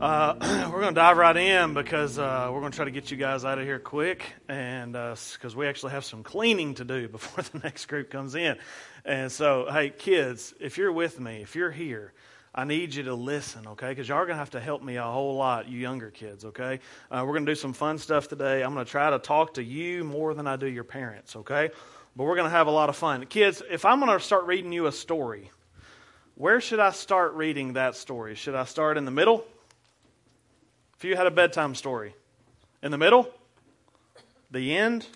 Uh, we're going to dive right in because uh, we're going to try to get you guys out of here quick, and because uh, we actually have some cleaning to do before the next group comes in. And so, hey, kids, if you're with me, if you're here, I need you to listen, okay? Because y'all are going to have to help me a whole lot, you younger kids, okay? Uh, we're going to do some fun stuff today. I'm going to try to talk to you more than I do your parents, okay? But we're going to have a lot of fun. Kids, if I'm going to start reading you a story, where should I start reading that story? Should I start in the middle? If you had a bedtime story, in the middle? The end?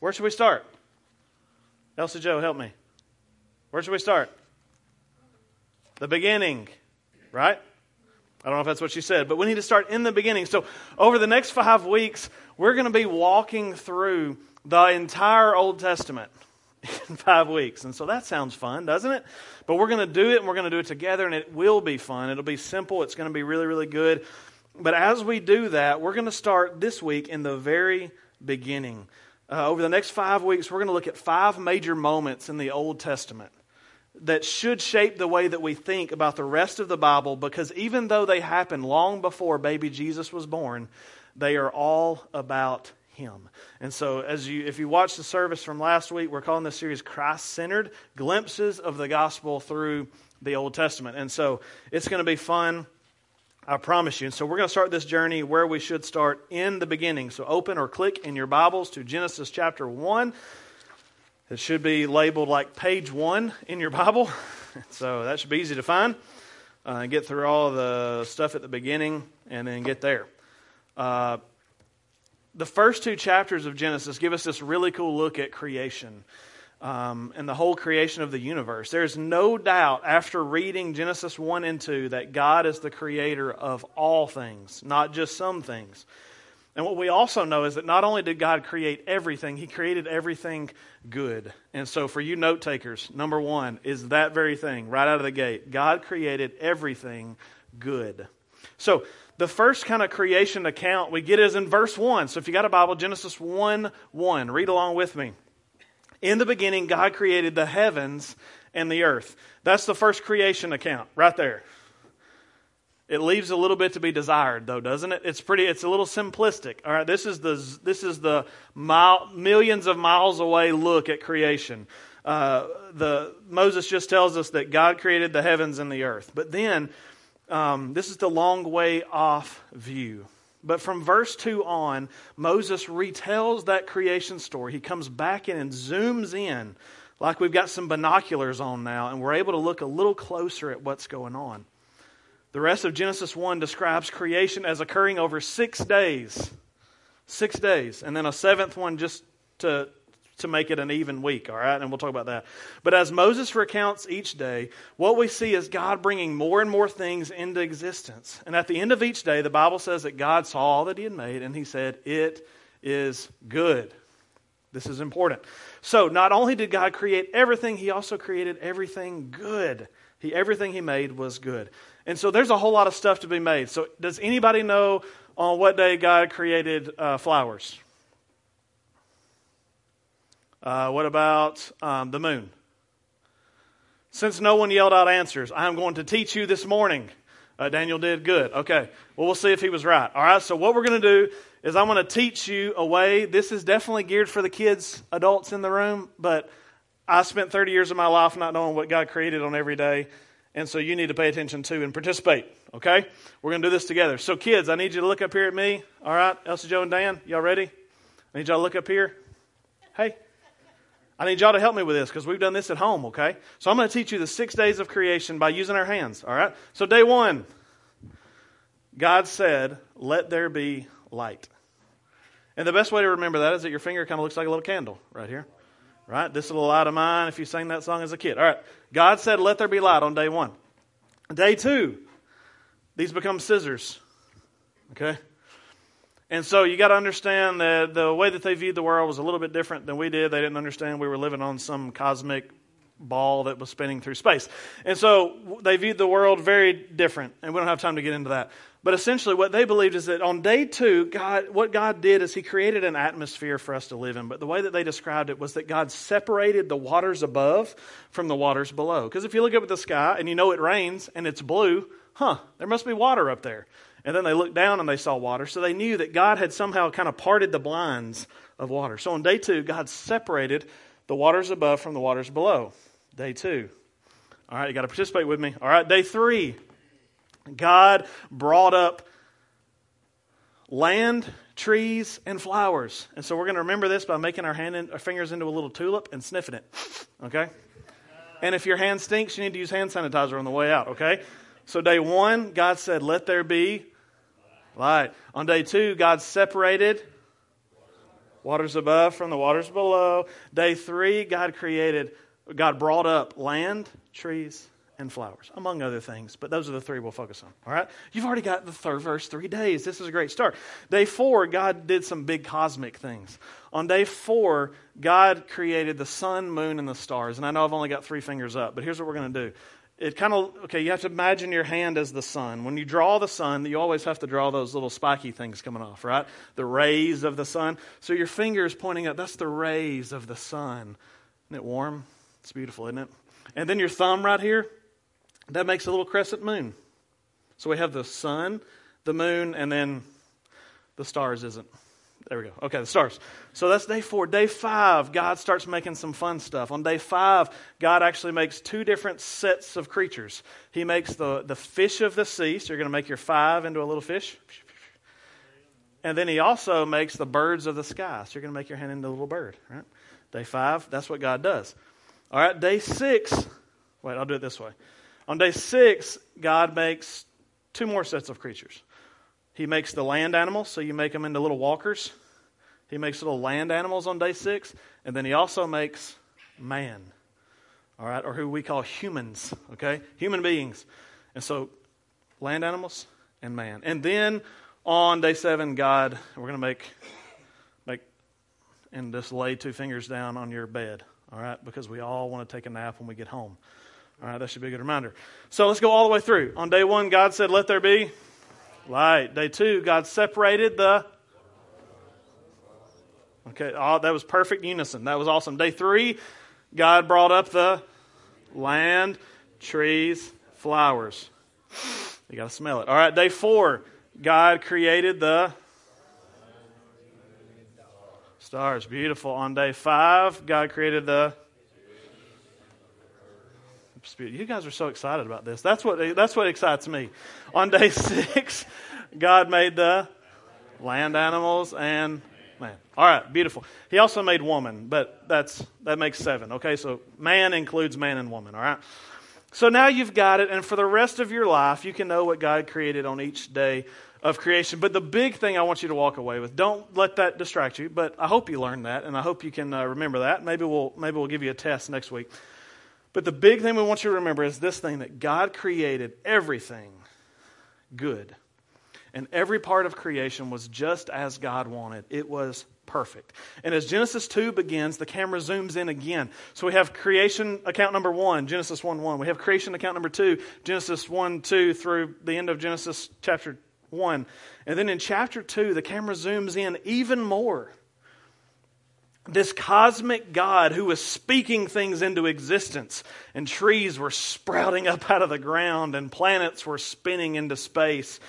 Where should we start? Elsie Joe, help me. Where should we start? The beginning, right? I don't know if that's what she said, but we need to start in the beginning. So, over the next five weeks, we're going to be walking through the entire Old Testament in five weeks. And so that sounds fun, doesn't it? But we're going to do it and we're going to do it together, and it will be fun. It'll be simple, it's going to be really, really good. But as we do that, we're going to start this week in the very beginning. Uh, over the next five weeks, we're going to look at five major moments in the Old Testament that should shape the way that we think about the rest of the Bible because even though they happened long before baby Jesus was born, they are all about him. And so as you if you watch the service from last week, we're calling this series Christ-centered glimpses of the gospel through the Old Testament. And so it's going to be fun. I promise you. And so we're going to start this journey where we should start in the beginning. So open or click in your Bibles to Genesis chapter 1. It should be labeled like page 1 in your Bible. so that should be easy to find. Uh, get through all the stuff at the beginning and then get there. Uh, the first two chapters of Genesis give us this really cool look at creation um, and the whole creation of the universe. There's no doubt after reading Genesis 1 and 2 that God is the creator of all things, not just some things. And what we also know is that not only did God create everything, He created everything good. And so, for you note takers, number one is that very thing right out of the gate. God created everything good. So, the first kind of creation account we get is in verse 1. So, if you got a Bible, Genesis 1 1, read along with me. In the beginning, God created the heavens and the earth. That's the first creation account right there. It leaves a little bit to be desired, though, doesn't it? It's pretty. It's a little simplistic. All right, this is the this is the mile, millions of miles away look at creation. Uh, the Moses just tells us that God created the heavens and the earth, but then um, this is the long way off view. But from verse 2 on, Moses retells that creation story. He comes back in and zooms in, like we've got some binoculars on now, and we're able to look a little closer at what's going on. The rest of Genesis 1 describes creation as occurring over six days. Six days. And then a seventh one just to to make it an even week, all right? And we'll talk about that. But as Moses recounts each day, what we see is God bringing more and more things into existence. And at the end of each day, the Bible says that God saw all that he had made and he said, It is good. This is important. So, not only did God create everything, he also created everything good. He, everything he made was good. And so there's a whole lot of stuff to be made. So, does anybody know on what day God created uh, flowers? Uh, what about um, the moon? Since no one yelled out answers, I'm going to teach you this morning. Uh, Daniel did good. Okay. Well, we'll see if he was right. All right. So, what we're going to do is I'm going to teach you a way. This is definitely geared for the kids, adults in the room, but I spent 30 years of my life not knowing what God created on every day. And so you need to pay attention to and participate. Okay? We're going to do this together. So, kids, I need you to look up here at me. All right? Elsie, Joe, and Dan, y'all ready? I need y'all to look up here. Hey, I need y'all to help me with this because we've done this at home, okay? So I'm going to teach you the six days of creation by using our hands, all right? So, day one, God said, Let there be light. And the best way to remember that is that your finger kind of looks like a little candle right here, right? This little light of mine, if you sang that song as a kid. All right, God said, Let there be light on day one. Day two, these become scissors, okay? And so you got to understand that the way that they viewed the world was a little bit different than we did. They didn't understand we were living on some cosmic ball that was spinning through space. And so they viewed the world very different, and we don't have time to get into that. But essentially, what they believed is that on day two, God, what God did is He created an atmosphere for us to live in. But the way that they described it was that God separated the waters above from the waters below. Because if you look up at the sky and you know it rains and it's blue, huh, there must be water up there. And then they looked down and they saw water. So they knew that God had somehow kind of parted the blinds of water. So on day two, God separated the waters above from the waters below. Day two. All right, you got to participate with me. All right, day three. God brought up land, trees, and flowers. And so we're going to remember this by making our, hand in, our fingers into a little tulip and sniffing it. Okay? And if your hand stinks, you need to use hand sanitizer on the way out. Okay? So day one, God said, Let there be light. On day two, God separated waters above from the waters below. Day three, God created, God brought up land, trees, and flowers, among other things. But those are the three we'll focus on. All right? You've already got the third verse, three days. This is a great start. Day four, God did some big cosmic things. On day four, God created the sun, moon, and the stars. And I know I've only got three fingers up, but here's what we're going to do. It kind of, okay, you have to imagine your hand as the sun. When you draw the sun, you always have to draw those little spiky things coming off, right? The rays of the sun. So your finger is pointing up. That's the rays of the sun. Isn't it warm? It's beautiful, isn't it? And then your thumb right here, that makes a little crescent moon. So we have the sun, the moon, and then the stars isn't. There we go. Okay, the stars. So that's day four. Day five, God starts making some fun stuff. On day five, God actually makes two different sets of creatures. He makes the, the fish of the sea, so you're going to make your five into a little fish. And then he also makes the birds of the sky, so you're going to make your hand into a little bird. Right? Day five, that's what God does. All right, day six, wait, I'll do it this way. On day six, God makes two more sets of creatures. He makes the land animals, so you make them into little walkers. He makes little land animals on day six, and then he also makes man, all right, or who we call humans, okay? Human beings. And so, land animals and man. And then on day seven, God, we're going to make, make, and just lay two fingers down on your bed, all right, because we all want to take a nap when we get home. All right, that should be a good reminder. So let's go all the way through. On day one, God said, Let there be light. Day two, God separated the. Okay, oh, that was perfect unison. That was awesome. Day three, God brought up the land, trees, flowers. You got to smell it. All right, day four, God created the stars. Beautiful. On day five, God created the Spirit. You guys are so excited about this. That's what, that's what excites me. On day six, God made the land animals and man. All right, beautiful. He also made woman, but that's that makes seven. Okay, so man includes man and woman. All right. So now you've got it, and for the rest of your life, you can know what God created on each day of creation. But the big thing I want you to walk away with, don't let that distract you. But I hope you learned that, and I hope you can uh, remember that. Maybe we'll maybe we'll give you a test next week. But the big thing we want you to remember is this thing that God created everything good. And every part of creation was just as God wanted. It was perfect. And as Genesis 2 begins, the camera zooms in again. So we have creation account number 1, Genesis 1 1. We have creation account number 2, Genesis 1 2 through the end of Genesis chapter 1. And then in chapter 2, the camera zooms in even more this cosmic God who was speaking things into existence, and trees were sprouting up out of the ground, and planets were spinning into space.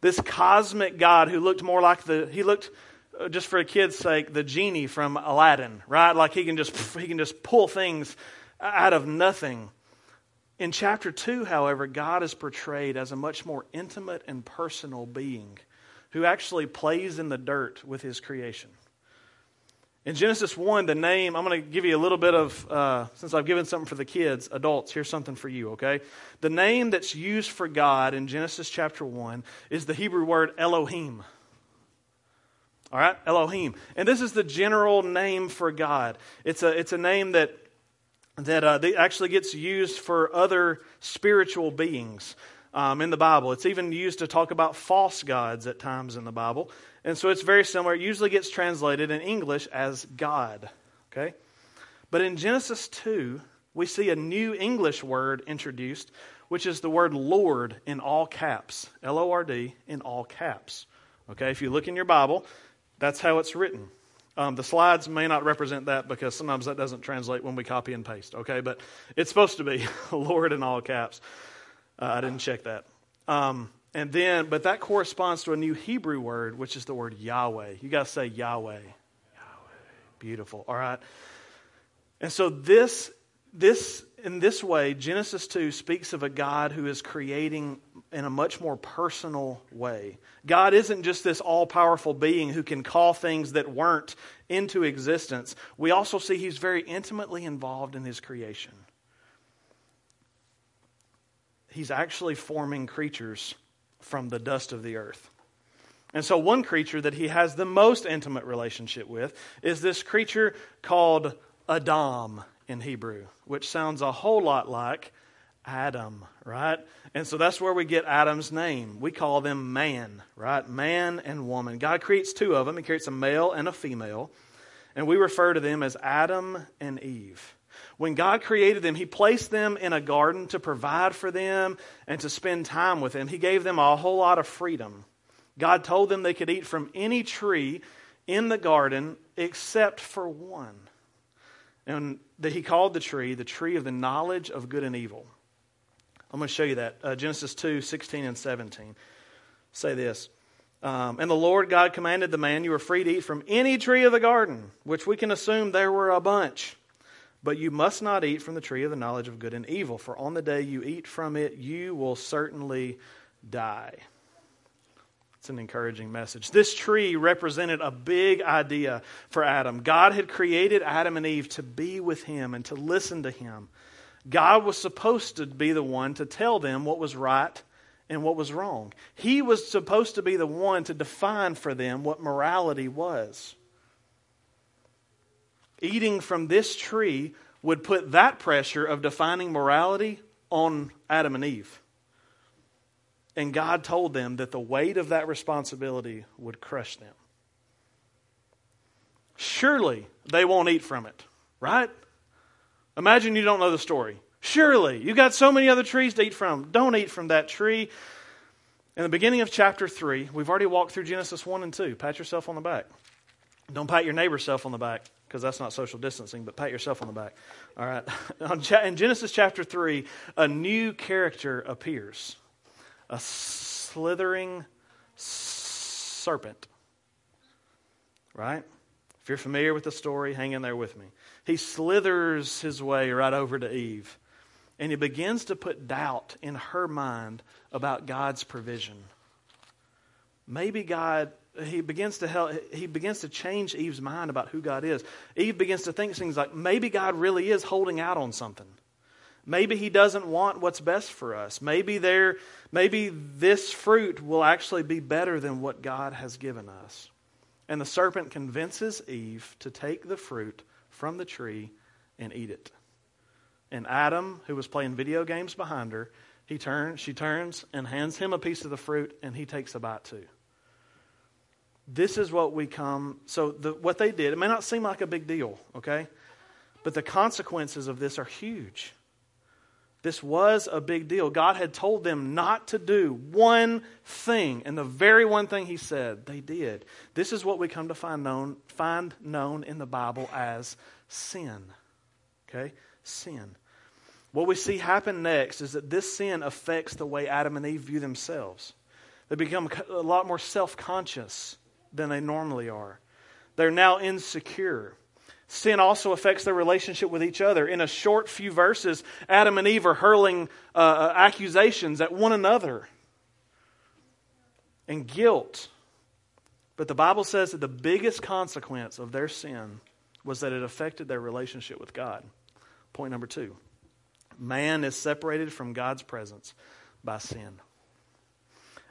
This cosmic God who looked more like the, he looked, uh, just for a kid's sake, the genie from Aladdin, right? Like he can just, he can just pull things out of nothing. In chapter 2, however, God is portrayed as a much more intimate and personal being who actually plays in the dirt with his creation. In Genesis 1, the name, I'm going to give you a little bit of, uh, since I've given something for the kids, adults, here's something for you, okay? The name that's used for God in Genesis chapter 1 is the Hebrew word Elohim. All right? Elohim. And this is the general name for God. It's a, it's a name that, that, uh, that actually gets used for other spiritual beings um, in the Bible. It's even used to talk about false gods at times in the Bible. And so it's very similar. It usually gets translated in English as God. Okay? But in Genesis 2, we see a new English word introduced, which is the word Lord in all caps. L O R D in all caps. Okay? If you look in your Bible, that's how it's written. Um, the slides may not represent that because sometimes that doesn't translate when we copy and paste, okay? But it's supposed to be Lord in all caps. Uh, I didn't check that. Um, And then, but that corresponds to a new Hebrew word, which is the word Yahweh. You got to say Yahweh. Yahweh. Beautiful. All right. And so this this in this way Genesis 2 speaks of a God who is creating in a much more personal way. God isn't just this all-powerful being who can call things that weren't into existence. We also see he's very intimately involved in his creation. He's actually forming creatures from the dust of the earth. And so, one creature that he has the most intimate relationship with is this creature called Adam in Hebrew, which sounds a whole lot like Adam, right? And so that's where we get Adam's name. We call them man, right? Man and woman. God creates two of them, He creates a male and a female, and we refer to them as Adam and Eve. When God created them, He placed them in a garden to provide for them and to spend time with them. He gave them a whole lot of freedom. God told them they could eat from any tree in the garden except for one. And that He called the tree the tree of the knowledge of good and evil. I'm going to show you that. Uh, Genesis 2 16 and 17. Say this. Um, and the Lord God commanded the man, You are free to eat from any tree of the garden, which we can assume there were a bunch. But you must not eat from the tree of the knowledge of good and evil, for on the day you eat from it, you will certainly die. It's an encouraging message. This tree represented a big idea for Adam. God had created Adam and Eve to be with him and to listen to him. God was supposed to be the one to tell them what was right and what was wrong. He was supposed to be the one to define for them what morality was. Eating from this tree would put that pressure of defining morality on Adam and Eve. And God told them that the weight of that responsibility would crush them. Surely they won't eat from it, right? Imagine you don't know the story. Surely you've got so many other trees to eat from. Don't eat from that tree. In the beginning of chapter 3, we've already walked through Genesis 1 and 2. Pat yourself on the back. Don't pat your neighbor's self on the back because that's not social distancing, but pat yourself on the back. All right. In Genesis chapter 3, a new character appears a slithering serpent. Right? If you're familiar with the story, hang in there with me. He slithers his way right over to Eve, and he begins to put doubt in her mind about God's provision. Maybe God he begins to help, he begins to change Eve's mind about who God is. Eve begins to think things like maybe God really is holding out on something. Maybe he doesn't want what's best for us. Maybe there maybe this fruit will actually be better than what God has given us. And the serpent convinces Eve to take the fruit from the tree and eat it. And Adam, who was playing video games behind her, he turns, she turns and hands him a piece of the fruit and he takes a bite too. This is what we come. So, the, what they did, it may not seem like a big deal, okay? But the consequences of this are huge. This was a big deal. God had told them not to do one thing, and the very one thing He said, they did. This is what we come to find known, find known in the Bible as sin. Okay? Sin. What we see happen next is that this sin affects the way Adam and Eve view themselves. They become a lot more self conscious than they normally are. They're now insecure. Sin also affects their relationship with each other. In a short few verses, Adam and Eve are hurling uh, uh, accusations at one another and guilt. But the Bible says that the biggest consequence of their sin was that it affected their relationship with God. Point number two man is separated from God's presence by sin.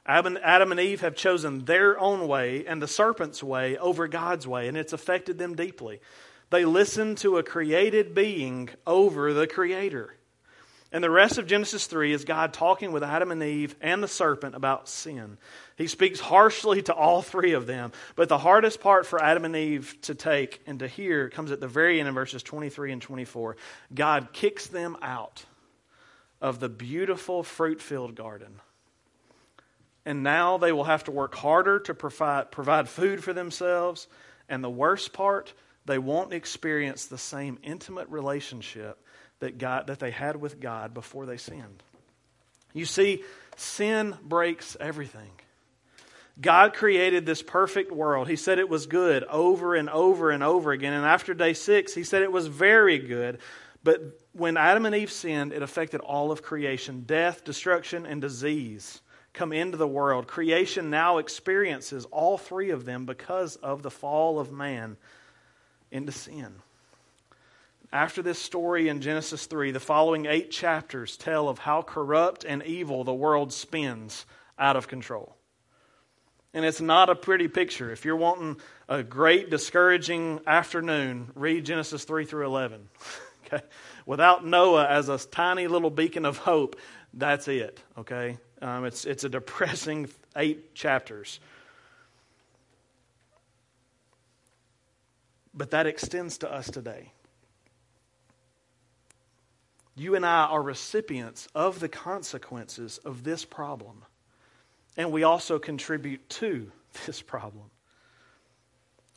Adam and Eve have chosen their own way and the serpent's way over God's way, and it's affected them deeply. They listen to a created being over the Creator. And the rest of Genesis 3 is God talking with Adam and Eve and the serpent about sin. He speaks harshly to all three of them. But the hardest part for Adam and Eve to take and to hear comes at the very end in verses 23 and 24. God kicks them out of the beautiful fruit filled garden and now they will have to work harder to provide, provide food for themselves. And the worst part, they won't experience the same intimate relationship that, God, that they had with God before they sinned. You see, sin breaks everything. God created this perfect world. He said it was good over and over and over again. And after day six, he said it was very good. But when Adam and Eve sinned, it affected all of creation. Death, destruction, and disease come into the world. Creation now experiences all three of them because of the fall of man into sin. After this story in Genesis 3, the following eight chapters tell of how corrupt and evil the world spins out of control. And it's not a pretty picture. If you're wanting a great, discouraging afternoon, read Genesis 3 through 11. okay? Without Noah as a tiny little beacon of hope, that's it. Okay? Um, it's, it's a depressing eight chapters. But that extends to us today. You and I are recipients of the consequences of this problem. And we also contribute to this problem.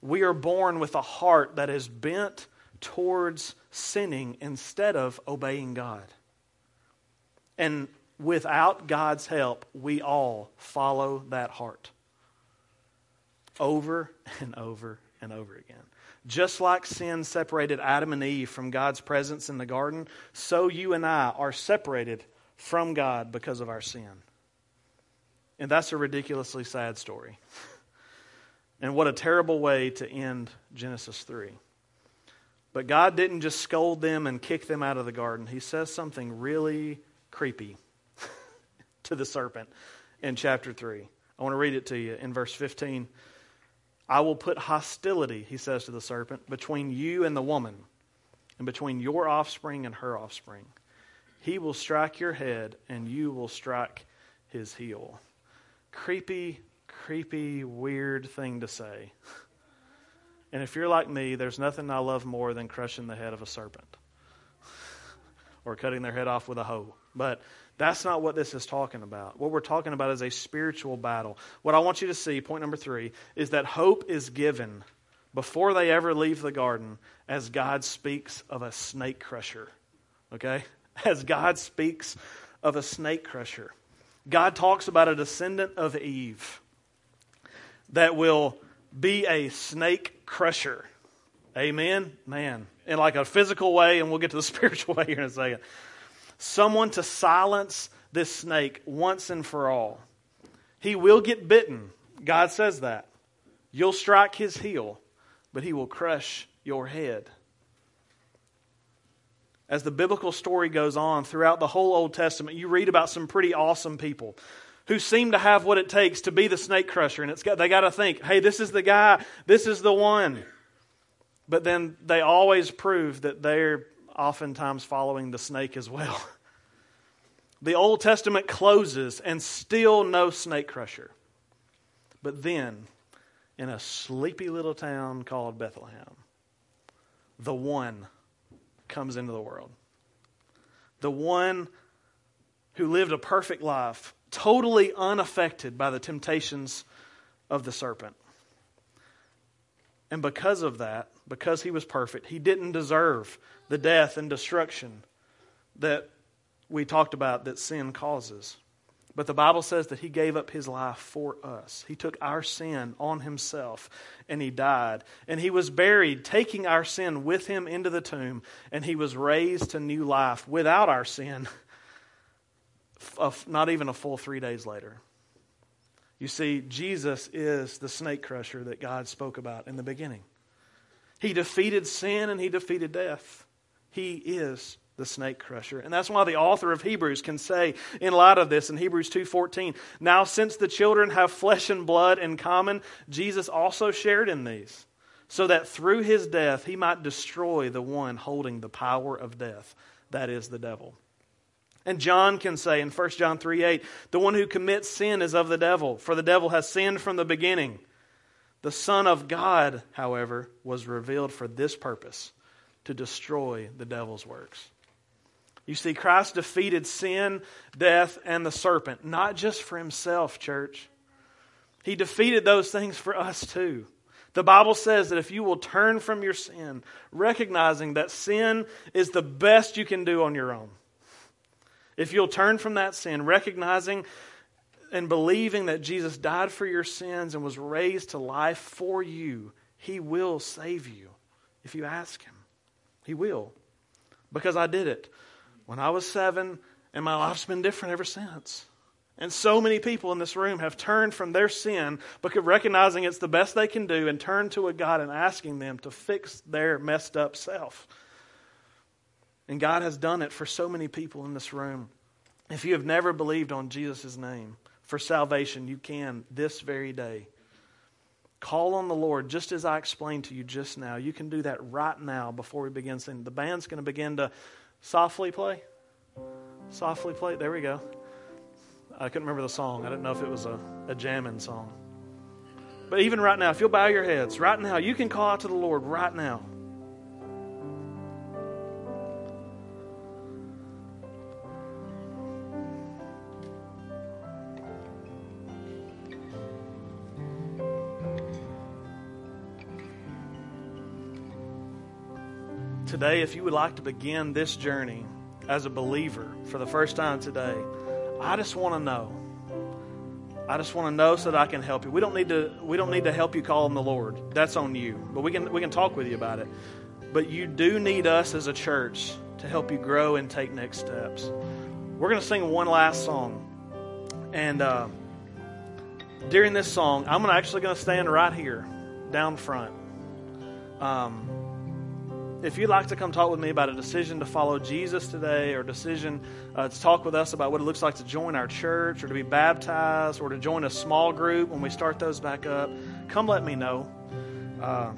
We are born with a heart that is bent towards sinning instead of obeying God. And without God's help, we all follow that heart over and over and over again. Just like sin separated Adam and Eve from God's presence in the garden, so you and I are separated from God because of our sin. And that's a ridiculously sad story. and what a terrible way to end Genesis 3. But God didn't just scold them and kick them out of the garden. He says something really creepy to the serpent in chapter 3. I want to read it to you in verse 15. I will put hostility, he says to the serpent, between you and the woman, and between your offspring and her offspring. He will strike your head, and you will strike his heel. Creepy, creepy, weird thing to say. And if you're like me, there's nothing I love more than crushing the head of a serpent or cutting their head off with a hoe. But that's not what this is talking about. What we're talking about is a spiritual battle. What I want you to see, point number three, is that hope is given before they ever leave the garden as God speaks of a snake crusher. Okay? As God speaks of a snake crusher. God talks about a descendant of Eve that will be a snake crusher. Amen? Man. In like a physical way, and we'll get to the spiritual way here in a second someone to silence this snake once and for all. He will get bitten. God says that. You'll strike his heel, but he will crush your head. As the biblical story goes on throughout the whole Old Testament, you read about some pretty awesome people who seem to have what it takes to be the snake crusher. And it's got, they got to think, hey, this is the guy, this is the one. But then they always prove that they're oftentimes following the snake as well. The Old Testament closes and still no snake crusher. But then, in a sleepy little town called Bethlehem, the one comes into the world. The one who lived a perfect life, totally unaffected by the temptations of the serpent. And because of that, because he was perfect, he didn't deserve the death and destruction that we talked about that sin causes. But the Bible says that he gave up his life for us. He took our sin on himself and he died. And he was buried, taking our sin with him into the tomb. And he was raised to new life without our sin, not even a full three days later. You see, Jesus is the snake crusher that God spoke about in the beginning. He defeated sin and he defeated death. He is the snake crusher. And that's why the author of Hebrews can say in light of this in Hebrews 2:14, "Now since the children have flesh and blood in common, Jesus also shared in these, so that through his death he might destroy the one holding the power of death, that is the devil." And John can say in 1 John 3 8, the one who commits sin is of the devil, for the devil has sinned from the beginning. The Son of God, however, was revealed for this purpose to destroy the devil's works. You see, Christ defeated sin, death, and the serpent, not just for himself, church. He defeated those things for us too. The Bible says that if you will turn from your sin, recognizing that sin is the best you can do on your own, if you'll turn from that sin, recognizing and believing that Jesus died for your sins and was raised to life for you, He will save you if you ask Him. He will. Because I did it when I was seven, and my life's been different ever since. And so many people in this room have turned from their sin recognizing it's the best they can do and turned to a God and asking them to fix their messed up self. And God has done it for so many people in this room. If you have never believed on Jesus' name for salvation, you can this very day. Call on the Lord just as I explained to you just now. You can do that right now before we begin singing. The band's going to begin to softly play. Softly play. There we go. I couldn't remember the song. I didn't know if it was a, a jamming song. But even right now, if you'll bow your heads, right now, you can call out to the Lord right now. Today, if you would like to begin this journey as a believer for the first time today, I just want to know. I just want to know so that I can help you. We don't need to we don't need to help you call on the Lord. That's on you. But we can we can talk with you about it. But you do need us as a church to help you grow and take next steps. We're going to sing one last song. And uh, during this song, I'm actually going to stand right here down front. Um, if you'd like to come talk with me about a decision to follow Jesus today or a decision uh, to talk with us about what it looks like to join our church or to be baptized or to join a small group when we start those back up, come let me know. Uh,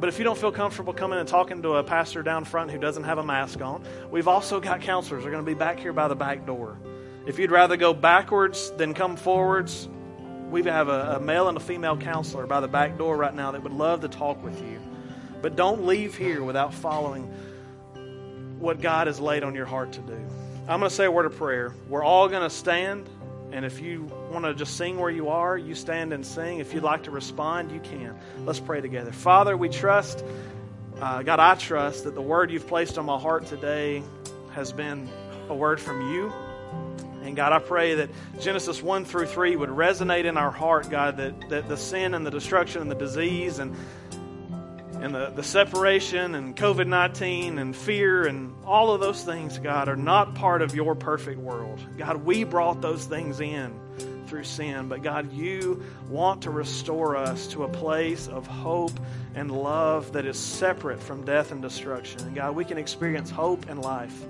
but if you don't feel comfortable coming and talking to a pastor down front who doesn't have a mask on, we've also got counselors. They're going to be back here by the back door. If you'd rather go backwards than come forwards, we have a, a male and a female counselor by the back door right now that would love to talk with you. But don't leave here without following what God has laid on your heart to do. I'm going to say a word of prayer. We're all going to stand. And if you want to just sing where you are, you stand and sing. If you'd like to respond, you can. Let's pray together. Father, we trust, uh, God, I trust that the word you've placed on my heart today has been a word from you. And God, I pray that Genesis 1 through 3 would resonate in our heart, God, that, that the sin and the destruction and the disease and and the, the separation and COVID 19 and fear and all of those things, God, are not part of your perfect world. God, we brought those things in through sin, but God, you want to restore us to a place of hope and love that is separate from death and destruction. And God, we can experience hope and life.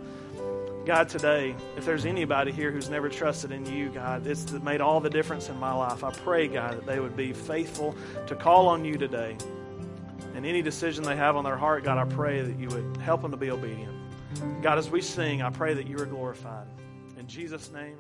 God, today, if there's anybody here who's never trusted in you, God, it's made all the difference in my life. I pray, God, that they would be faithful to call on you today. And any decision they have on their heart, God, I pray that you would help them to be obedient. God, as we sing, I pray that you are glorified. In Jesus' name,